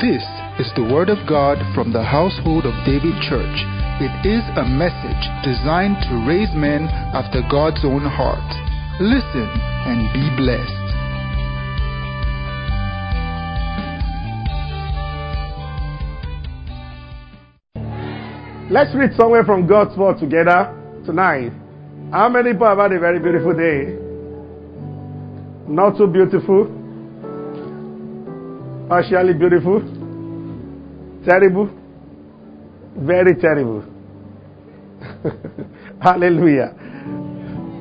This is the Word of God from the household of David Church. It is a message designed to raise men after God's own heart. Listen and be blessed. Let's read somewhere from God's Word together tonight. How many people have had a very beautiful day? Not too beautiful? Partially beautiful? Terrible? Very terrible. Hallelujah.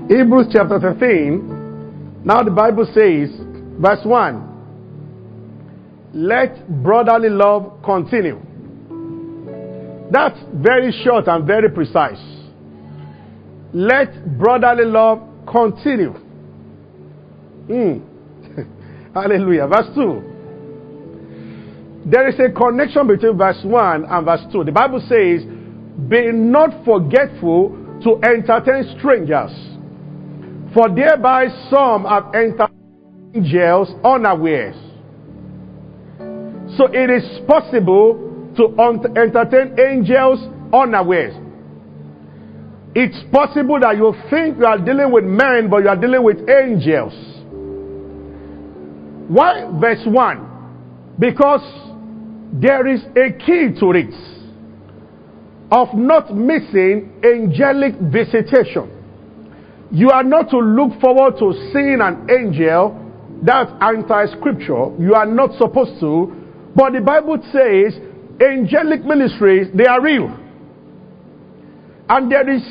Hebrews chapter 13. Now the Bible says, verse 1 Let brotherly love continue. That's very short and very precise. Let brotherly love continue. Mm. Hallelujah. Verse 2. There is a connection between verse 1 and verse 2. The Bible says, Be not forgetful to entertain strangers, for thereby some have entered angels unawares. So it is possible to entertain angels unawares. It's possible that you think you are dealing with men, but you are dealing with angels. Why verse 1? Because there is a key to it of not missing angelic visitation. You are not to look forward to seeing an angel. That's anti scripture. You are not supposed to. But the Bible says angelic ministries, they are real. And there is,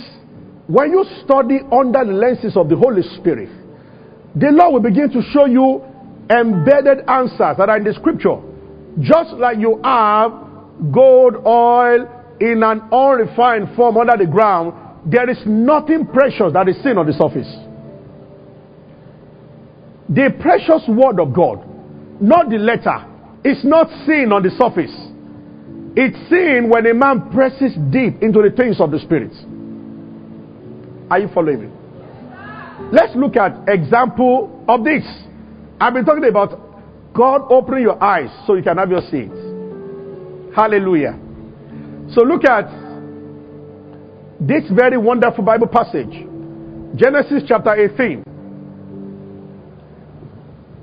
when you study under the lenses of the Holy Spirit, the Lord will begin to show you embedded answers that are in the scripture. Just like you have gold oil in an unrefined form under the ground, there is nothing precious that is seen on the surface. The precious word of God, not the letter, is not seen on the surface. It's seen when a man presses deep into the things of the Spirit. Are you following me? Let's look at example of this. I've been talking about God opening your eyes so you can have your seat. Hallelujah. So look at this very wonderful Bible passage. Genesis chapter 18.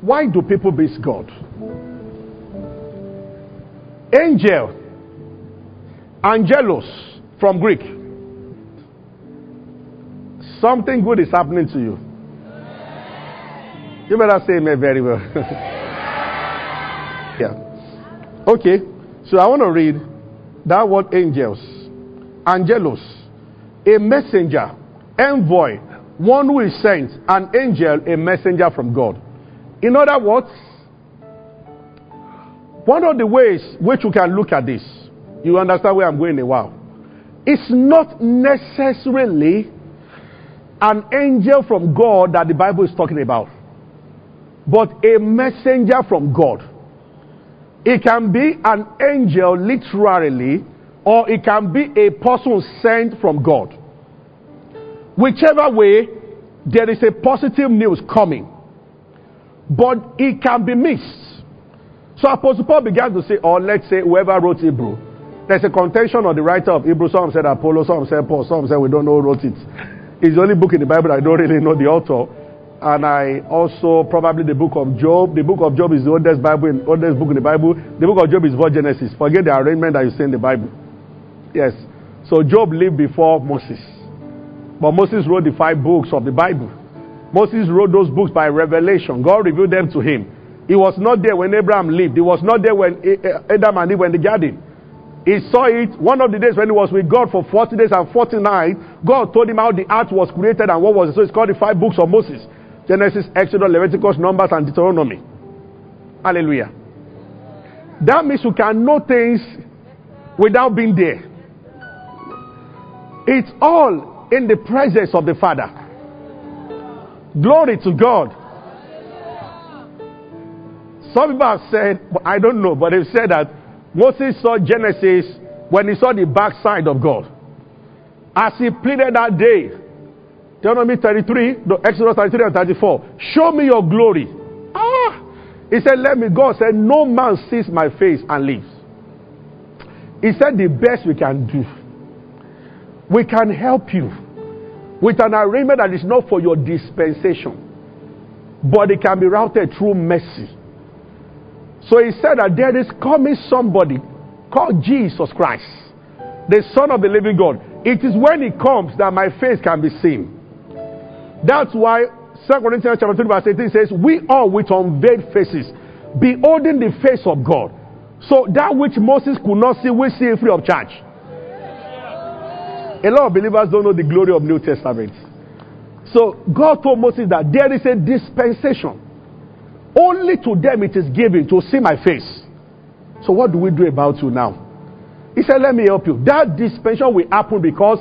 Why do people miss God? Angel, angelos from Greek. Something good is happening to you. You better say amen very well. yeah. Okay. So I want to read that word angels. Angelos. A messenger. Envoy. One who is sent. An angel, a messenger from God. In other words, one of the ways which you can look at this, you understand where I'm going a while. It's not necessarily an angel from God that the Bible is talking about, but a messenger from God. It can be an angel literally, or it can be a person sent from God. Whichever way, there is a positive news coming, but it can be missed. So Apostle Paul began to say, or let's say whoever wrote Hebrew, there's a contention on the writer of Hebrew. Some said Apollo, some said Paul, some said we don't know who wrote it. It's the only book in the Bible I don't really know the author. And I also probably the book of Job. The book of Job is the oldest Bible, in, oldest book in the Bible. The book of Job is for Genesis. Forget the arrangement that you see in the Bible. Yes. So Job lived before Moses. But Moses wrote the five books of the Bible. Moses wrote those books by revelation. God revealed them to him. He was not there when Abraham lived. He was not there when Adam and Eve were in the garden. He saw it one of the days when he was with God for 40 days and 40 nights. God told him how the earth was created and what was it. So it's called the five books of Moses Genesis, Exodus, Leviticus, Numbers, and Deuteronomy. Hallelujah. That means you can know things without being there. It's all in the presence of the Father. Glory to God. Some people have said, I don't know, but they've said that Moses saw Genesis when he saw the backside of God. As he pleaded that day, Deuteronomy 33, no, Exodus 33 and 34, show me your glory. Ah! He said, Let me go. said, No man sees my face and lives. He said, The best we can do, we can help you with an arrangement that is not for your dispensation, but it can be routed through mercy. So he said that there is coming somebody called Jesus Christ, the Son of the living God. It is when he comes that my face can be seen. That's why 2 Corinthians chapter 3 verse 18 says, We all with unveiled faces, beholding the face of God. So that which Moses could not see, we see free of charge. A lot of believers don't know the glory of New Testament. So God told Moses that there is a dispensation. Only to them it is given to see my face. So what do we do about you now? He said, Let me help you. That dispensation will happen because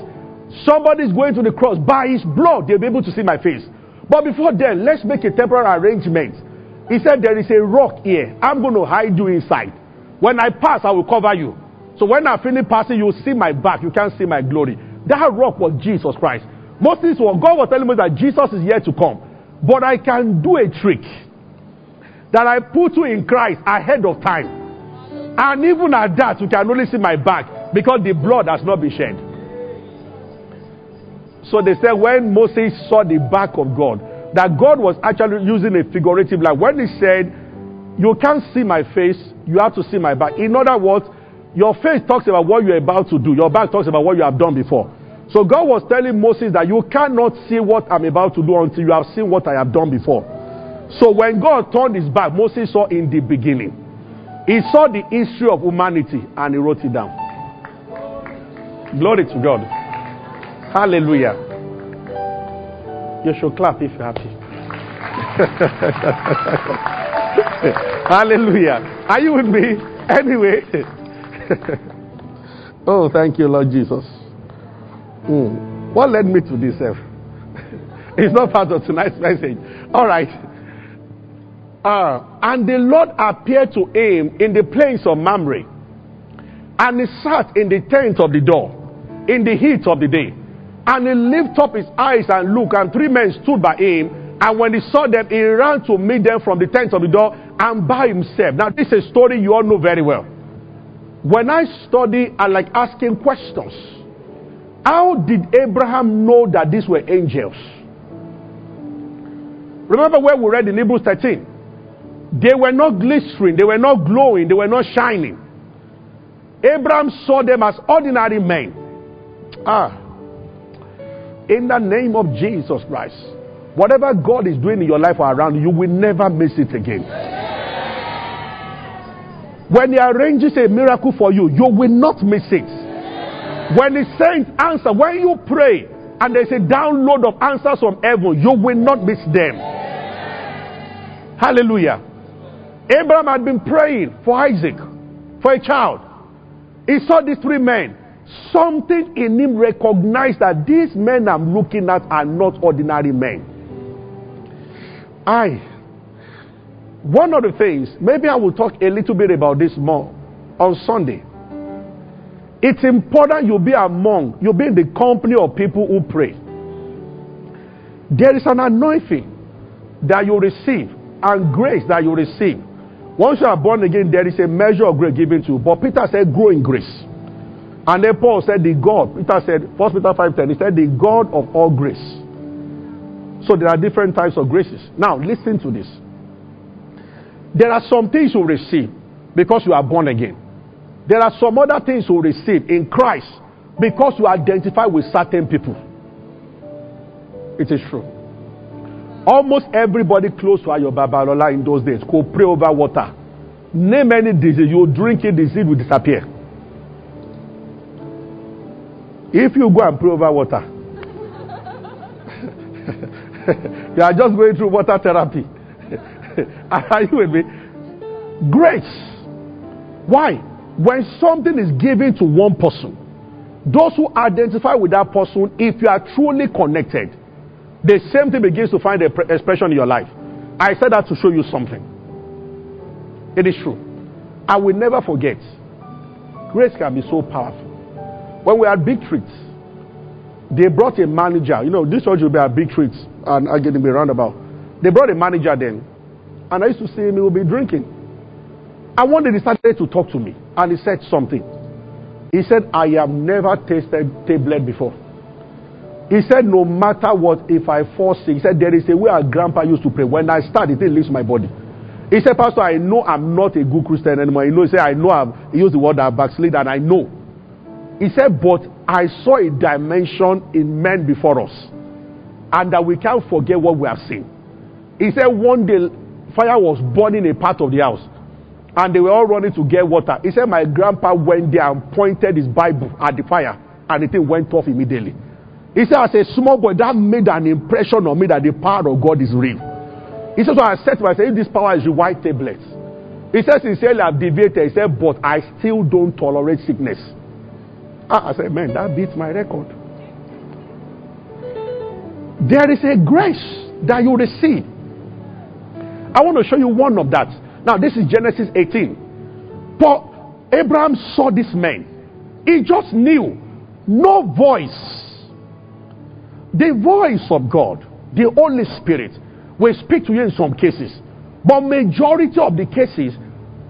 somebody is going to the cross. By his blood, they'll be able to see my face. But before then, let's make a temporary arrangement. He said, There is a rock here. I'm going to hide you inside. When I pass, I will cover you. So when I finish passing, you will see my back. You can't see my glory. That rock was Jesus Christ. Moses was God was telling me that Jesus is yet to come. But I can do a trick that I put you in Christ ahead of time. And even at that, you can only see my back because the blood has not been shed. So they said when Moses saw the back of God, that God was actually using a figurative like when he said, You can't see my face, you have to see my back. In other words, your face talks about what you're about to do, your back talks about what you have done before. So God was telling Moses that you cannot see what I'm about to do until you have seen what I have done before. So when God turned his back, Moses saw in the beginning. He saw the history of humanity and he wrote it down. Glory to God. Hallelujah. You should clap if you're happy. Hallelujah. Are you with me? Anyway. oh, thank you, Lord Jesus. Mm. What led me to this? it's not part of tonight's message. All right. Uh, and the Lord appeared to him in the plains of Mamre. And he sat in the tent of the door in the heat of the day. And he lifted up his eyes and looked, and three men stood by him. And when he saw them, he ran to meet them from the tent of the door and by himself. Now, this is a story you all know very well. When I study, I like asking questions. How did Abraham know that these were angels? Remember where we read in Hebrews 13? They were not glistering, they were not glowing, they were not shining. Abraham saw them as ordinary men. Ah. In the name of Jesus Christ, whatever God is doing in your life or around you, you will never miss it again. When He arranges a miracle for you, you will not miss it. When He sends answer, when you pray and there's a download of answers from heaven, you will not miss them. Hallelujah. Abraham had been praying for Isaac, for a child. He saw these three men. Something in him recognized that these men I'm looking at are not ordinary men. I, one of the things, maybe I will talk a little bit about this more on Sunday. It's important you be among, you be in the company of people who pray. There is an anointing that you receive and grace that you receive once you are born again, there is a measure of grace given to you. But Peter said, grow in grace. And then Paul said, the God, Peter said, 1 Peter 5.10, he said, the God of all grace. So there are different types of graces. Now, listen to this. There are some things you receive because you are born again. There are some other things you receive in Christ because you identify with certain people. It is true. Almost everybody close to Ayo Babalola in those days could pray over water. Name any disease, you drink it, disease will disappear. If you go and pray over water, you are just going through water therapy. are you with me? Grace. Why? When something is given to one person, those who identify with that person, if you are truly connected, the same thing begins to find expression in your life. I said that to show you something. It is true. I will never forget. Grace can be so powerful. When we had big treats, they brought a manager. You know, this church will be a big treats, and I get to be roundabout. They brought a manager then, And I used to see him, he would be drinking. And one day he started to talk to me, and he said something. He said, I have never tasted tablet before. He said, no matter what, if I fall sick, he said, there is a way our grandpa used to pray. When I start, it leaves my body. He said, Pastor, I know I'm not a good Christian anymore. He, know, he said, I know I've, used the word I've backslid, and I know. He said, but I saw a dimension in men before us, and that we can't forget what we have seen. He said, one day, fire was burning a part of the house, and they were all running to get water. He said, my grandpa went there and pointed his Bible at the fire, and the thing went off immediately. He said, as a small boy, that made an impression on me that the power of God is real. He said, so I said to myself, if this power is white tablets. He said, sincerely, I've deviated. He said, but I still don't tolerate sickness. Ah, I said, man, that beats my record. There is a grace that you receive. I want to show you one of that. Now, this is Genesis 18. But Abraham saw this man. He just knew no voice. The voice of God, the Holy Spirit, will speak to you in some cases. But majority of the cases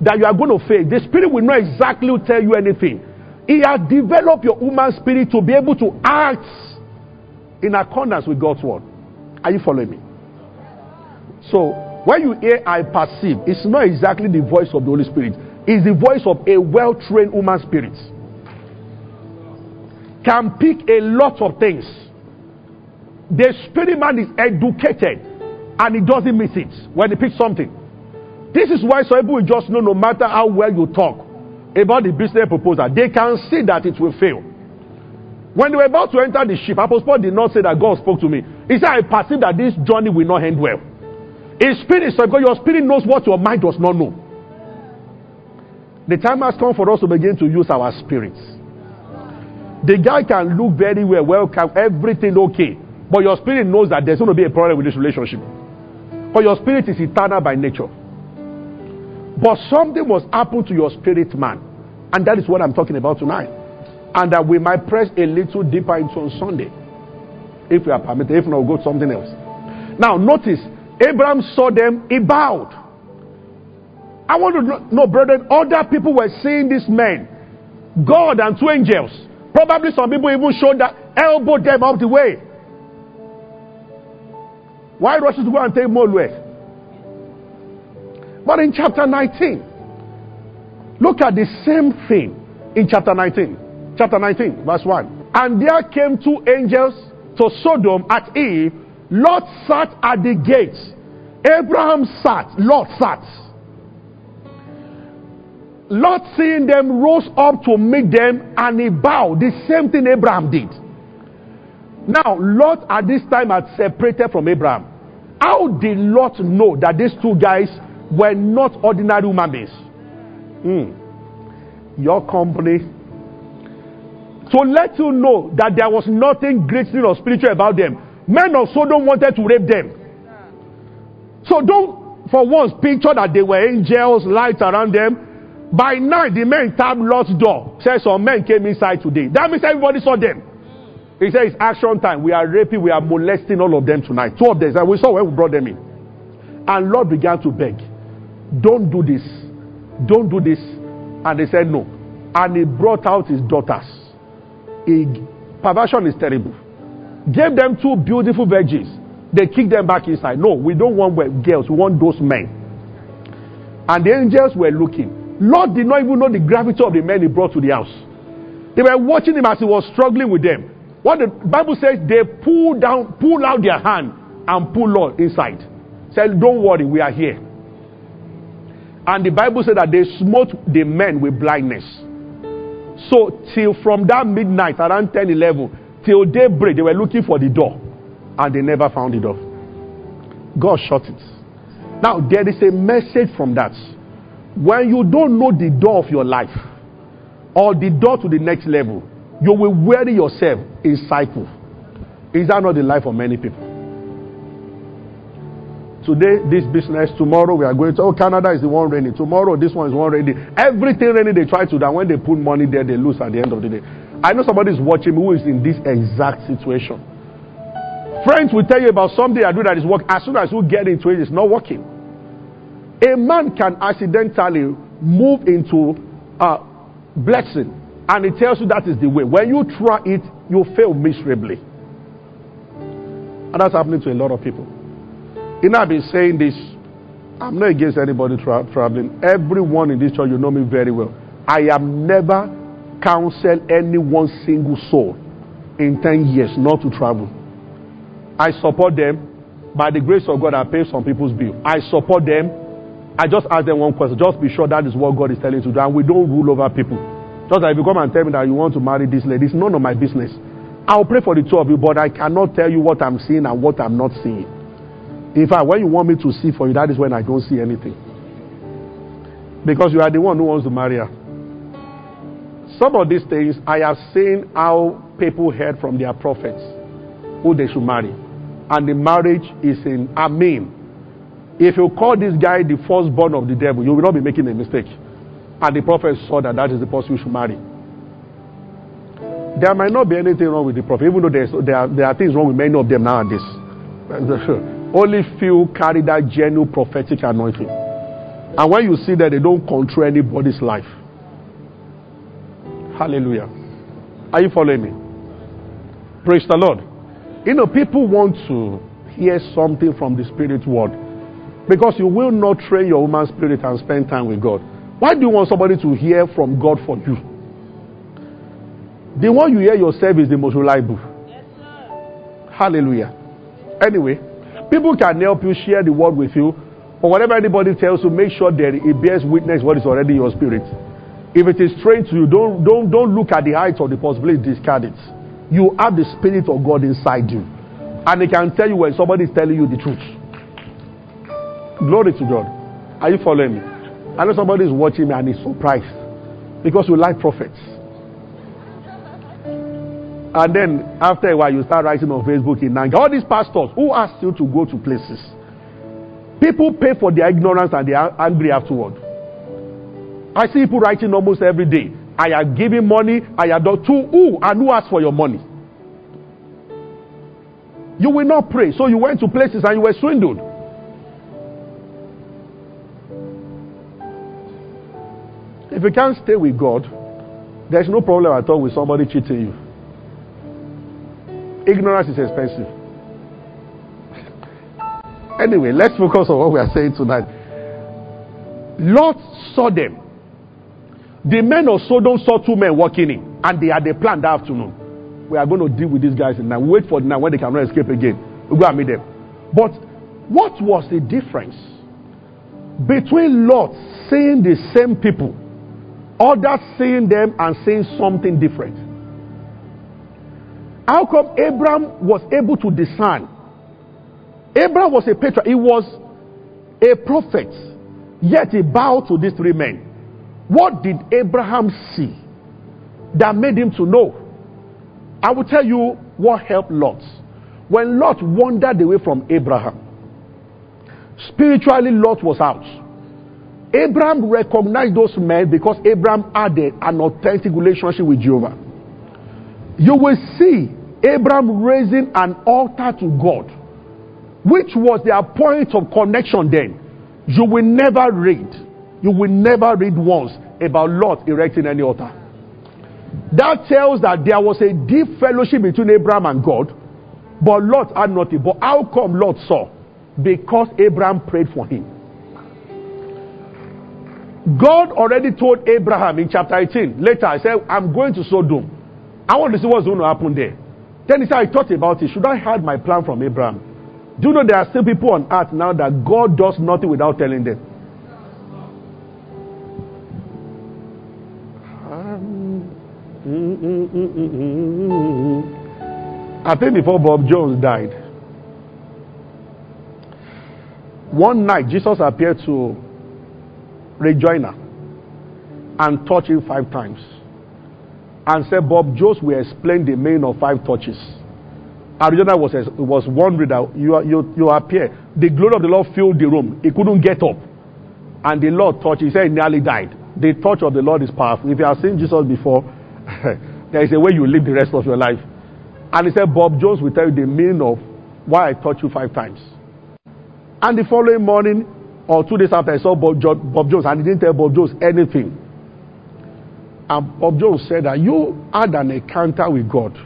that you are going to face, the Spirit will not exactly tell you anything. He has developed your human spirit to be able to act in accordance with God's word. Are you following me? So, when you hear I perceive, it's not exactly the voice of the Holy Spirit, it's the voice of a well trained human spirit. Can pick a lot of things. The spirit man is educated and he doesn't miss it when he picks something. This is why some people just know no matter how well you talk about the business proposal, they can see that it will fail. When they were about to enter the ship, Apostle Paul did not say that God spoke to me. He said, I perceive that this journey will not end well. His spirit, so because your spirit knows what your mind does not know. The time has come for us to begin to use our spirits. The guy can look very well, welcome, everything okay. But your spirit knows that there's going to be a problem with this relationship. But your spirit is eternal by nature. But something must happen to your spirit man. And that is what I'm talking about tonight. And that we might press a little deeper into on Sunday. If we are permitted. If not, we'll go to something else. Now, notice, Abraham saw them, he bowed. I want to know, brethren, other people were seeing this man, God and two angels. Probably some people even showed that, elbowed them out the way. Why rush to go and take more wealth? But in chapter 19, look at the same thing in chapter 19. Chapter 19, verse 1. And there came two angels to Sodom at Eve. Lot sat at the gates. Abraham sat. Lot sat. Lot seeing them rose up to meet them and he bowed. The same thing Abraham did. Now, Lot at this time had separated from Abraham. How did Lot know that these two guys were not ordinary human beings? Mm. Your company. To let you know that there was nothing great or spiritual about them. Men of Sodom wanted to rape them. So don't, for once, picture that they were angels, lights around them. By night, the men tapped Lot's door. Says some men came inside today. That means everybody saw them. He said it's action time. We are raping, we are molesting all of them tonight. Two of them. And we saw when we brought them in. And Lot began to beg, Don't do this. Don't do this. And they said no. And he brought out his daughters. He, perversion is terrible. Gave them two beautiful virgins. They kicked them back inside. No, we don't want girls. We want those men. And the angels were looking. Lot did not even know the gravity of the men he brought to the house. They were watching him as he was struggling with them. What the Bible says, they pull down, pull out their hand and pull Lot inside. Said, Don't worry, we are here. And the Bible said that they smote the men with blindness. So, till from that midnight, around 10 11, till daybreak, they were looking for the door. And they never found the door. God shut it. Now, there is a message from that. When you don't know the door of your life, or the door to the next level, you will weary yourself in cycle. Is that not the life of many people? Today, this business. Tomorrow, we are going to. Oh, Canada is the one raining. Tomorrow, this one is one raining. Everything raining, they try to. That when they put money there, they lose at the end of the day. I know somebody is watching me who is in this exact situation. Friends will tell you about something I do that is working. As soon as you get into it, it's not working. A man can accidentally move into a blessing and it tells you that is the way. When you try it, you fail miserably. And that's happening to a lot of people. You know, I've been saying this. I'm not against anybody tra- traveling. Everyone in this church, you know me very well. I have never counseled any one single soul in 10 years not to travel. I support them. By the grace of God, I pay some people's bill. I support them. I just ask them one question. Just be sure that is what God is telling you to do. And we don't rule over people. Just like if you come and tell me that you want to marry this lady, it's none of my business. I'll pray for the two of you, but I cannot tell you what I'm seeing and what I'm not seeing. In fact, when you want me to see for you, that is when I don't see anything. Because you are the one who wants to marry her. Some of these things, I have seen how people heard from their prophets who they should marry. And the marriage is in Amen. If you call this guy the firstborn of the devil, you will not be making a mistake. And the prophet saw that that is the person you should marry. There might not be anything wrong with the prophet, even though there, are, there are things wrong with many of them nowadays. Only few carry that genuine prophetic anointing. And when you see that, they don't control anybody's life. Hallelujah. Are you following me? Praise the Lord. You know, people want to hear something from the spirit world because you will not train your human spirit and spend time with God. Why do you want somebody to hear from God for you? The one you hear yourself is the most reliable. Yes, Hallelujah. Anyway, people can help you share the word with you, or whatever anybody tells you, make sure that it bears witness what is already in your spirit. If it is strange to you, don't, don't, don't look at the height of the possibility, discard it. You have the Spirit of God inside you. And it can tell you when somebody is telling you the truth. Glory to God. Are you following me? I know somebody is watching me and is surprised because you like prophets. And then after a while, you start writing on Facebook in Nanga. All these pastors who ask you to go to places. People pay for their ignorance and they are angry afterward. I see people writing almost every day. I am giving money. I am done to who and who asked for your money. You will not pray. So you went to places and you were swindled. If you can't stay with God, there's no problem at all with somebody cheating you. Ignorance is expensive. anyway, let's focus on what we are saying tonight. Lot saw them. The men of Sodom saw two men walking in, and they had a plan that afternoon. We are going to deal with these guys and now. Wait for now when they cannot escape again. We go and meet them. But what was the difference between Lot seeing the same people, others seeing them and seeing something different? How come Abraham was able to discern? Abraham was a patriarch, he was a prophet, yet he bowed to these three men. What did Abraham see that made him to know? I will tell you what helped Lot. When Lot wandered away from Abraham, spiritually Lot was out. Abraham recognized those men because Abraham had an authentic relationship with Jehovah. You will see Abraham raising an altar to God, which was their point of connection then. You will never read you will never read once about Lot erecting any altar. That tells that there was a deep fellowship between Abraham and God, but Lot had nothing. But how come Lot saw? Because Abraham prayed for him. God already told Abraham in chapter 18, later, I said, I'm going to Sodom. I want to see what's going to happen there. Then he said, I thought about it. Should I hide my plan from Abraham? Do you know there are still people on earth now that God does nothing without telling them? Um, mm, mm, mm, I think before Bob Jones died, one night Jesus appeared to Rick Joyner and touched him five times and said, Bob Jones will explain the meaning of five touches. Arizona was, was wondering that you, you, you appear. The glory of the Lord filled the room. He couldn't get up. And the Lord touched. He said he nearly died. The touch of the Lord is powerful. If you have seen Jesus before, there is a way you live the rest of your life. And he said, Bob Jones will tell you the meaning of why I taught you five times. And the following morning, or two days after I saw Bob, Bob Jones and he didn't tell Bob Jones anything. Bob Jones said that you had an encounter with God.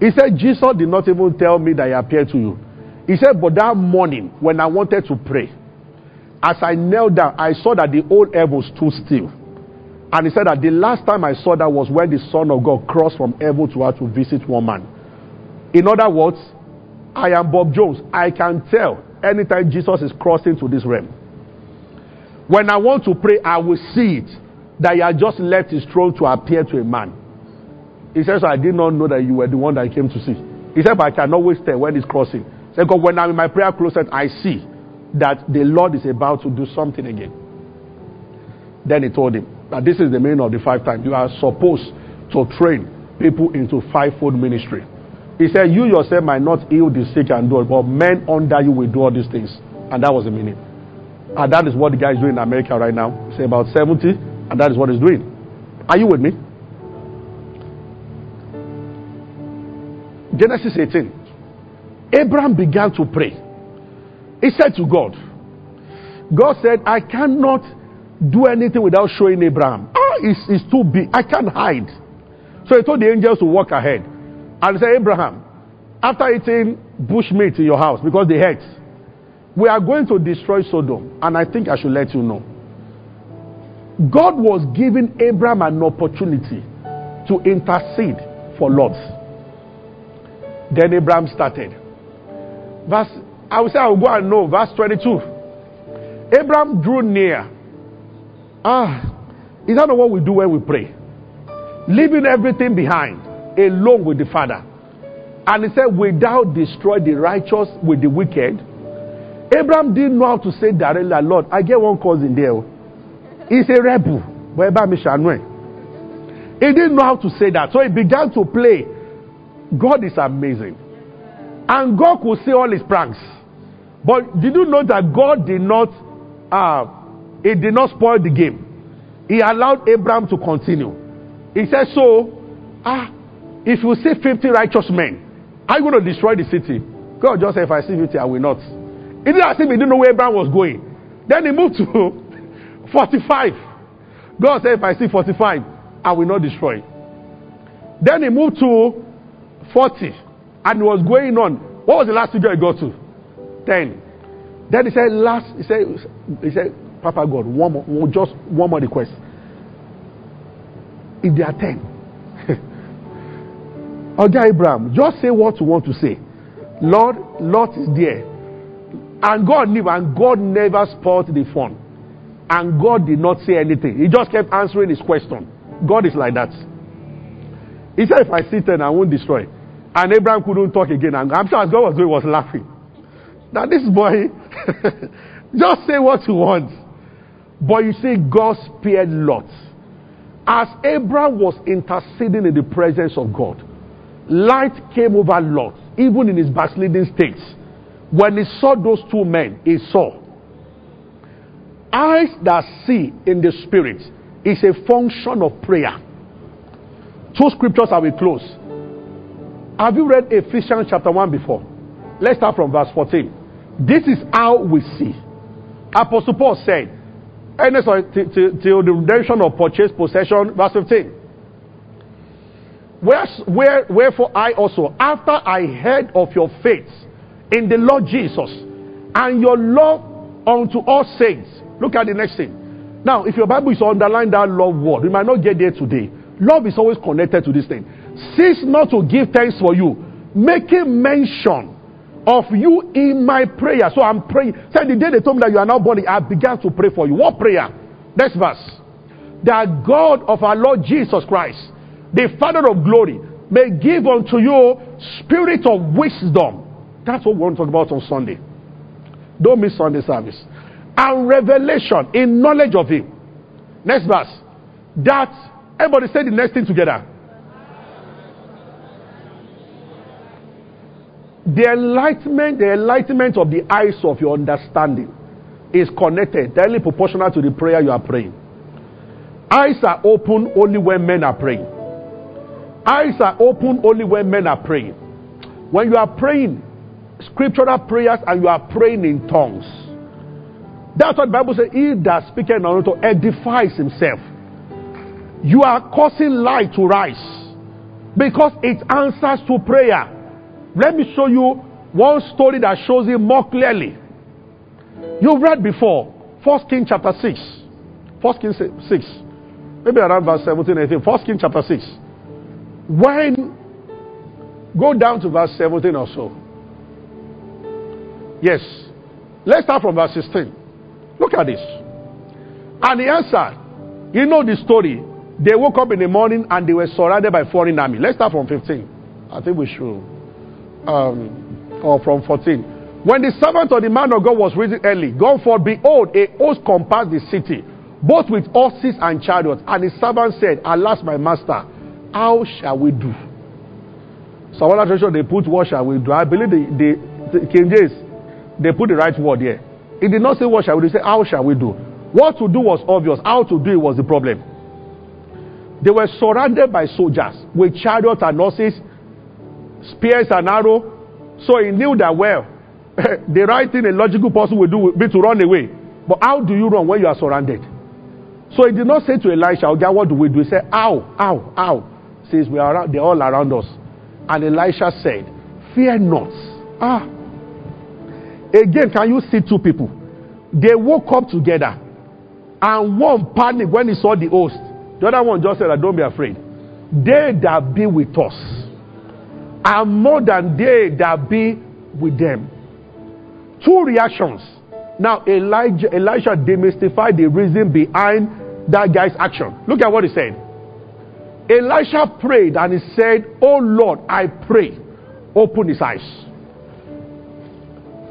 He said, Jesus did not even tell me that he appeared to you. He said, but that morning when I wanted to pray, as I knelt down, I saw that the old heaven stood still. And he said that the last time I saw that was when the Son of God crossed from heaven to earth to visit one man. In other words, I am Bob Jones. I can tell anytime Jesus is crossing to this realm. When I want to pray, I will see it that he had just left his throne to appear to a man. He says, I did not know that you were the one that I came to see. He said, but I can always tell when he's crossing. He said, because when I'm in my prayer closet, I see that the Lord is about to do something again. Then he told him that this is the meaning of the five times. You are supposed to train people into fivefold ministry. He said, You yourself might not heal the sick and do it, but men under you will do all these things. And that was the meaning. And that is what the guy is doing in America right now. Say about 70, and that is what he's doing. Are you with me? Genesis 18. Abraham began to pray. He said to God, God said, I cannot do anything without showing Abraham. Ah, it's, it's too big. I can't hide. So he told the angels to walk ahead. And he said, Abraham, after eating bush meat in your house, because they hate, we are going to destroy Sodom. And I think I should let you know. God was giving Abraham an opportunity to intercede for Lot. Then Abraham started. Verse, I will say I will go and know. Verse 22. Abraham drew near. Ah, is that not what we do when we pray? Leaving everything behind, alone with the Father. And he said, Without destroy the righteous with the wicked. Abraham didn't know how to say directly, Lord, I get one cousin there. He's a rebel. He didn't know how to say that. So he began to play. God is amazing. And God could see all his pranks. But did you know that God did not uh, he did not spoil the game. He allowed Abraham to continue. He said, So, ah, if you see 50 righteous men, I'm going to destroy the city. God just said, If I see 50, I will not. He didn't him, he didn't know where Abraham was going. Then he moved to 45. God said, If I see 45, I will not destroy. Then he moved to 40. And he was going on. What was the last figure he got to? 10. Then he said, last, he said, he said, Papa God, one more, just one more request. If there are 10, okay, Abraham, just say what you want to say. Lord, Lot is there. And God knew, and God never spoiled the fun. And God did not say anything. He just kept answering his question. God is like that. He said, If I sit 10, I won't destroy. And Abraham couldn't talk again. And I'm sure as God was doing, was laughing. Now, this boy, just say what you want. But you see, God spared Lot. As Abraham was interceding in the presence of God, light came over Lot, even in his backsliding states. When he saw those two men, he saw. Eyes that see in the spirit is a function of prayer. Two scriptures I will close. Have you read Ephesians chapter 1 before? Let's start from verse 14. This is how we see. Apostle Paul said, till the redemption of purchased possession, verse 15. Where, where, wherefore I also, after I heard of your faith in the Lord Jesus and your love unto all saints. Look at the next thing. Now, if your Bible is underlined that love word, we might not get there today. Love is always connected to this thing. Cease not to give thanks for you, making mention of you in my prayer. So I'm praying. Say the day they told me that you are now born, I began to pray for you. What prayer? Next verse. That God of our Lord Jesus Christ, the Father of glory, may give unto you spirit of wisdom. That's what we want to talk about on Sunday. Don't miss Sunday service. And revelation in knowledge of Him. Next verse. That, everybody say the next thing together. The enlightenment, the enlightenment of the eyes of your understanding is connected, directly proportional to the prayer you are praying. Eyes are open only when men are praying. Eyes are open only when men are praying. When you are praying scriptural prayers and you are praying in tongues, That's what the Bible says. He that speaketh not to edifies himself. You are causing light to rise because it answers to prayer. Let me show you one story that shows it more clearly. You've read before, First King chapter 6. First King 6. Maybe around verse 17, 18. First King chapter 6. When, go down to verse 17 or so. Yes. Let's start from verse 16. Look at this. And he answered, You know the story. They woke up in the morning and they were surrounded by foreign army. Let's start from 15. I think we should. Um, or from 14. When the servant of the man of God was risen early, gone forth, behold, a host compassed the city, both with horses and chariots. And the servant said, Alas, my master, how shall we do? So, one translation they put, What shall we do? I believe the, the, the King James, they put the right word here. It did not say, What shall we do? They said, How shall we do? What to do was obvious. How to do it was the problem. They were surrounded by soldiers with chariots and horses, spears and arrows. So he knew that well. the right thing a logical person would do would be to run away. But how do you run when you are surrounded? So he did not say to Elisha, okay, what do we do? He said, Ow, ow, ow. Since we are around, they're all around us. And Elisha said, Fear not. Ah. Again, can you see two people? They woke up together. And one panicked when he saw the host. The other one just said, Don't be afraid. They that be with us are more than they that be with them. Two reactions. Now, Elijah, Elisha demystified the reason behind that guy's action. Look at what he said. Elisha prayed and he said, Oh Lord, I pray, open his eyes.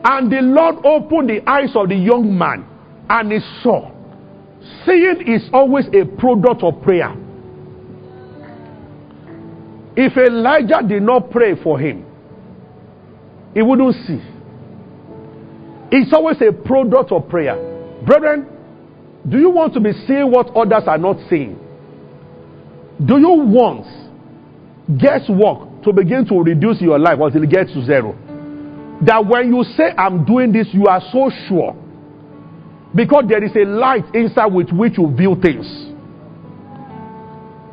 And the Lord opened the eyes of the young man and he saw. Seeing is always a product of prayer. If Elijah did not pray for him, he wouldn't see. It's always a product of prayer. Brethren, do you want to be seeing what others are not seeing? Do you want guesswork to begin to reduce your life until it gets to zero? That when you say, I'm doing this, you are so sure. Because there is a light inside with which you view things.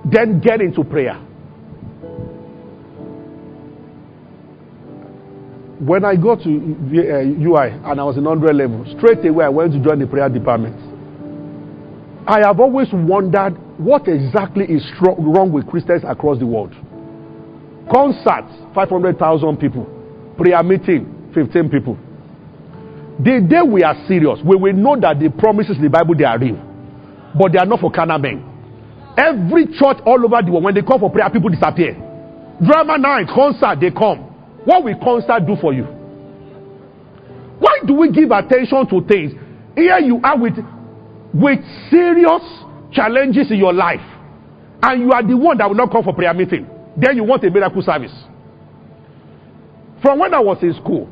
Then get into prayer. When I got to UI uh, and I was in 100 level, straight away I went to join the prayer department. I have always wondered what exactly is wrong with Christians across the world. Concerts, 500,000 people. Prayer meeting, 15 people. The day we are serious, we will know that the promises in the Bible they are real, but they are not for carnal men. Every church all over the world, when they come for prayer, people disappear. Drama night, concert, they come. What will concert do for you? Why do we give attention to things? Here you are with, with serious challenges in your life, and you are the one that will not come for prayer meeting. Then you want a miracle service. From when I was in school,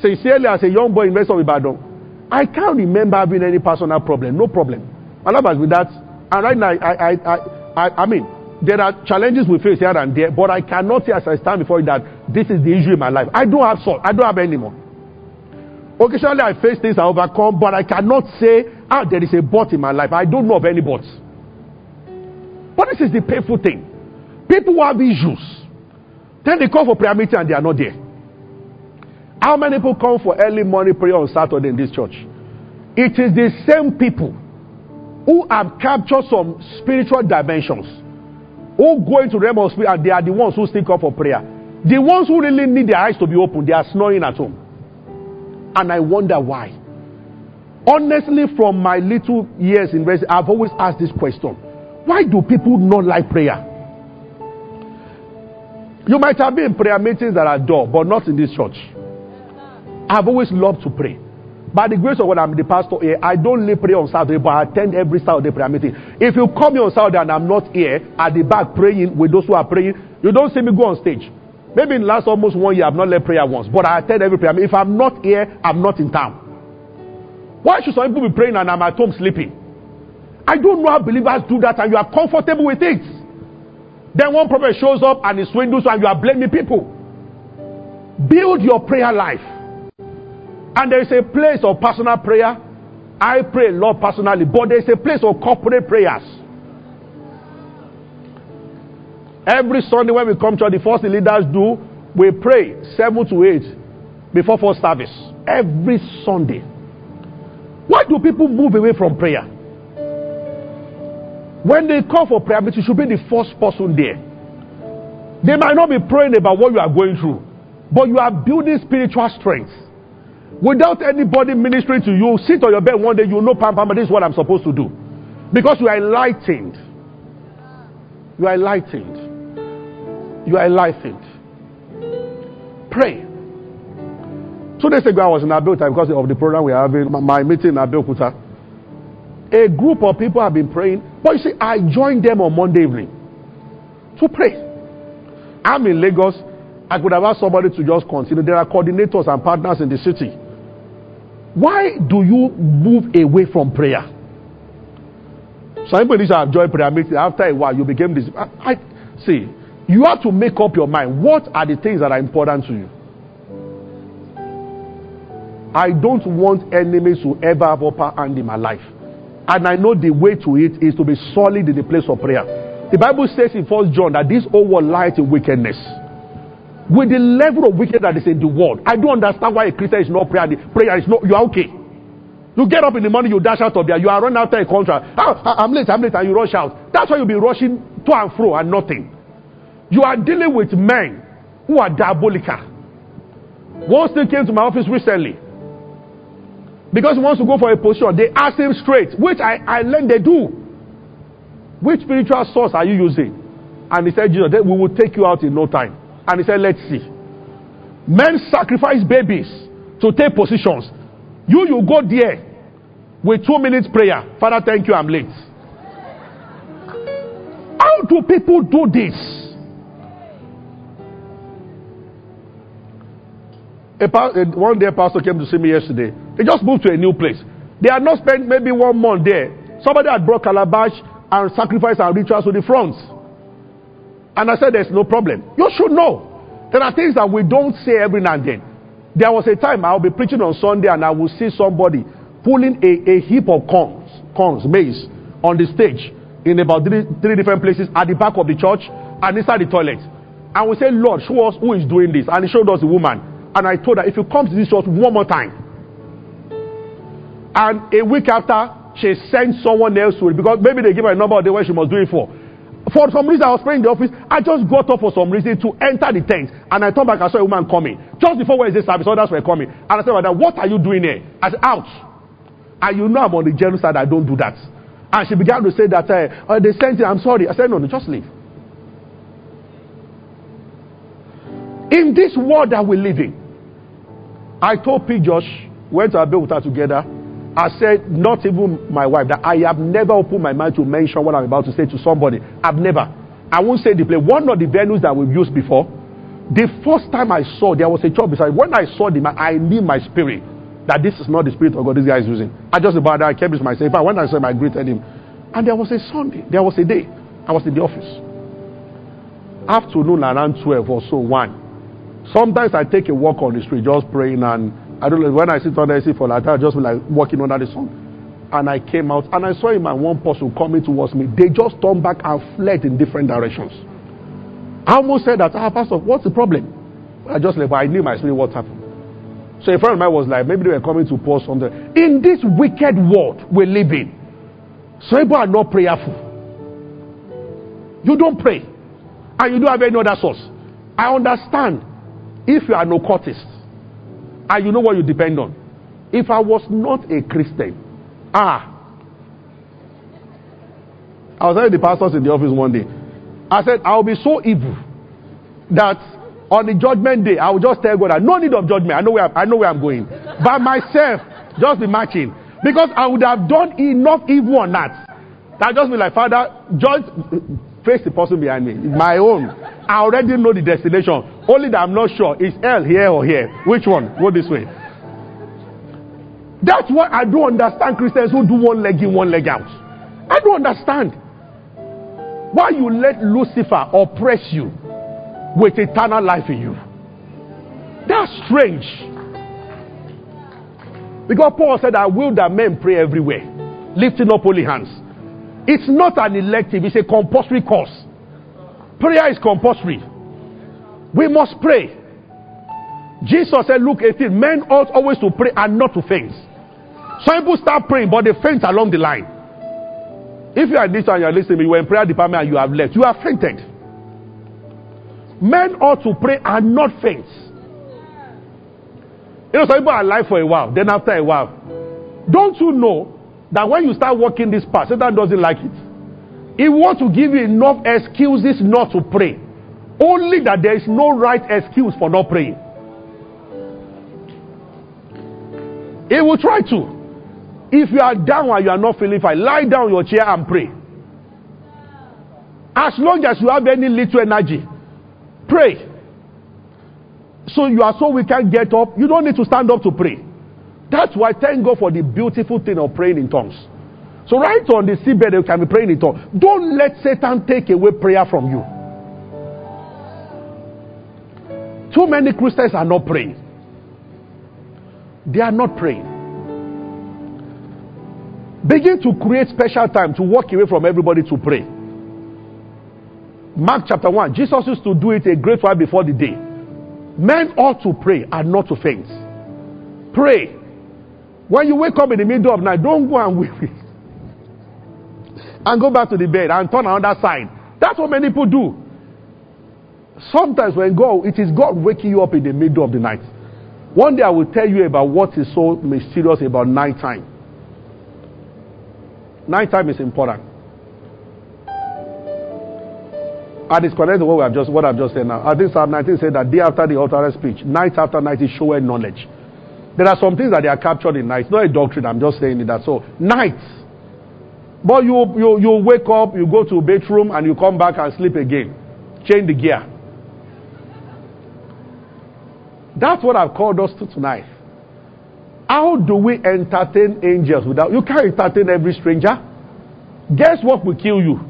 sincerely as a young boy in West of Ibadan, I can't remember having any personal problem. No problem. I love us with that. And right now, I, I, I, I, I mean, there are challenges we face here and there, but I cannot say as I stand before you that this is the issue in my life. I don't have salt. I don't have any more. Occasionally, I face things I overcome, but I cannot say, ah, there is a but in my life. I don't know of any but. But this is the painful thing. People have issues, then they call for prayer meeting and they are not there. How many people come for early morning prayer on Saturday in this church? It is the same people who have captured some spiritual dimensions, who go into the realm of spirit, and they are the ones who still up for prayer. The ones who really need their eyes to be open, they are snoring at home. And I wonder why. Honestly, from my little years in university, I've always asked this question why do people not like prayer? You might have been in prayer meetings that are dull, but not in this church. I've always loved to pray. By the grace of God, I'm the pastor here. I don't only pray on Saturday, but I attend every Saturday prayer meeting. If you come here on Saturday and I'm not here at the back praying with those who are praying, you don't see me go on stage. Maybe in the last almost one year, I've not led prayer once, but I attend every prayer. If I'm not here, I'm not in town. Why should some people be praying and I'm at home sleeping? I don't know how believers do that and you are comfortable with it. Then one prophet shows up and he swindles and you are blaming people. Build your prayer life. And there is a place of personal prayer I pray Lord, personally, but there's a place of corporate prayers. Every Sunday when we come to the first the leaders do, we pray seven to eight before first service. Every Sunday. Why do people move away from prayer? When they call for prayer, you should be the first person there. They might not be praying about what you are going through, but you are building spiritual strength. Without anybody ministering to you, sit on your bed one day, you know, Pam, Pam, this is what I'm supposed to do. Because you are enlightened. You are enlightened. You are enlightened. Pray. Two days ago, I was in Abeokuta because of the program we are having, my meeting in Abeokuta. A group of people have been praying, but you see, I joined them on Monday evening to pray. I'm in Lagos. I could have asked somebody to just continue. There are coordinators and partners in the city. Why do you move away from prayer? Some people have joined prayer meeting. After a while, you became this. I, I see. You have to make up your mind. What are the things that are important to you? I don't want enemies to ever have upper hand in my life. And I know the way to it is to be solid in the place of prayer. The Bible says in First John that this whole world lies in wickedness. With the level of wickedness that is in the world, I don't understand why a Christian is not prayer. Prayer is not. You are okay. You get up in the morning, you dash out of there. You are running after a contract. Ah, I'm late. I'm late, and you rush out. That's why you'll be rushing to and fro and nothing. You are dealing with men who are diabolical. One still came to my office recently because he wants to go for a position. They ask him straight, which I, I learned they do. Which spiritual source are you using? And he said, Jesus, we will take you out in no time. And he said, Let's see. Men sacrifice babies to take positions. You, you go there with two minutes prayer. Father, thank you, I'm late. How do people do this? A, one day, a pastor came to see me yesterday. They just moved to a new place. They had not spent maybe one month there. Somebody had brought calabash and sacrifice and rituals to the front. And I said, There's no problem. You should know. There are things that we don't say every now and then. There was a time I'll be preaching on Sunday and I will see somebody pulling a, a heap of corns, corns, maize, on the stage in about three, three different places at the back of the church and inside the toilet. And we say, Lord, show us who is doing this. And he showed us the woman. And I told her, if you come to this church one more time, and a week after, she sent someone else to it because maybe they give her a number of the way she must do it for. For some reason, I was praying in the office. I just got up for some reason to enter the tent. And I turned back, I saw a woman coming. Just before Wednesday service, others were coming. And I said, Madam, what are you doing here? I said, out. And you know I'm on the general side, I don't do that. And she began to say that, uh, oh, they sent it, I'm sorry. I said, no, no, just leave. In this world that we live in, I told P. Josh, went to Abeokuta together. I said, not even my wife, that I have never opened my mind to mention what I'm about to say to somebody. I've never. I won't say the place. One of the venues that we've used before, the first time I saw, there was a church beside. When I saw them, I knew my spirit that this is not the spirit of God this guy is using. I just about I kept it to myself. I saw him, I greeted him. And there was a Sunday, there was a day, I was in the office. Afternoon around 12 or so, 1. Sometimes I take a walk on the street just praying and I don't know, when I sit the AC for like that, I just be like walking under the sun. And I came out and I saw him and one person coming towards me. They just turned back and fled in different directions. I almost said that, ah, Pastor, what's the problem? I just like, but I knew my spirit what happened. So a friend of mine was like, maybe they were coming to pour something. In this wicked world we live in, some people are not prayerful. You don't pray. And you don't have any other source. I understand if you are no occultist and you know what you depend on. If I was not a Christian, ah, I was telling the pastors in the office one day. I said, I'll be so evil that on the judgment day, I will just tell God, I no need of judgment. I know where I'm, I know where I'm going. By myself, just be matching. Because I would have done enough evil on that. That just be like, Father, judge, face the person behind me. My own. I already know the destination. Only that I'm not sure. Is L here or here? Which one? Go this way. That's why I don't understand Christians who do one leg in, one leg out. I don't understand. Why you let Lucifer oppress you with eternal life in you. That's strange. Because Paul said, I will that men pray everywhere, lifting up holy hands. It's not an elective, it's a compulsory course. Prayer is compulsory. We must pray. Jesus said, Luke 18, men ought always to pray and not to faint. Some people start praying, but they faint along the line. If you are this and you are listening, you were in prayer department and you have left, you have fainted. Men ought to pray and not faint. You know, some people are alive for a while, then after a while. Don't you know that when you start walking this path, Satan doesn't like it? He wants to give you enough excuses not to pray. Only that there is no right excuse for not praying. He will try to. If you are down and you are not feeling fine, lie down your chair and pray. As long as you have any little energy, pray. So you are so we can get up. You don't need to stand up to pray. That's why thank God for the beautiful thing of praying in tongues. So right on the seabed, you can be praying in tongues. Don't let Satan take away prayer from you. Too many Christians are not praying. They are not praying. Begin to create special time to walk away from everybody to pray. Mark chapter 1, Jesus used to do it a great while before the day. Men ought to pray and not to faint. Pray. When you wake up in the middle of night, don't go and weep and go back to the bed and turn another side. That's what many people do. Sometimes when God, it is God waking you up in the middle of the night. One day I will tell you about what is so mysterious about nighttime. Nighttime is important. And it's connected to what, we have just, what I've just said now. I think Psalm 19 said that day after the utterance speech, night after night is showing knowledge. There are some things that they are captured in night. Not a doctrine, I'm just saying that. So, night. But you, you, you wake up, you go to a bedroom, and you come back and sleep again. Change the gear. That's what I've called us to tonight. How do we entertain angels without you can't entertain every stranger? Guess what will kill you?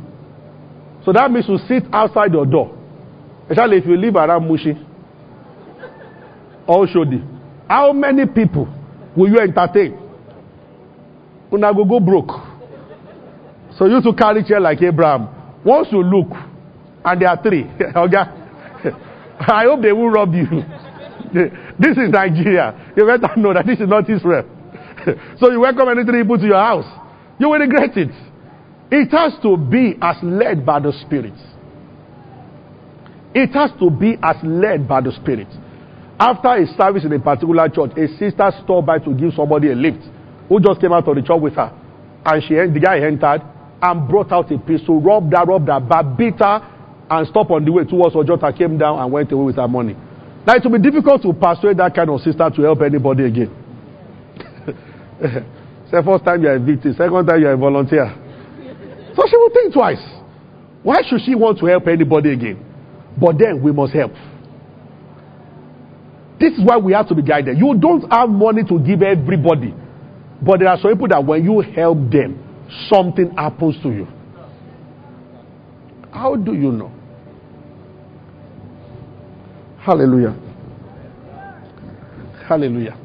So that means you sit outside your door. Especially if you live around Mushin or Oshodi. How many people will you entertain? Una go go broke. So you to carry chair like Abraham. Once you look, and there are three. I hope they will rob you. This is Nigeria. You better know that this is not Israel. so you welcome any people to your house. You will regret it. It has to be as led by the Spirit. It has to be as led by the Spirit. After a service in a particular church, a sister stopped by to give somebody a lift who just came out of the church with her. And she, the guy entered and brought out a pistol, rubbed her, rubbed her, but beat her, and stopped on the way towards Ojota, came down and went away with her money. Now, it will be difficult to persuade that kind of sister to help anybody again. Say, first time you are a victim, second time you are a volunteer. So she will think twice. Why should she want to help anybody again? But then we must help. This is why we have to be guided. You don't have money to give everybody. But there are some people that when you help them, something happens to you. How do you know? Hallelujah. Hallelujah.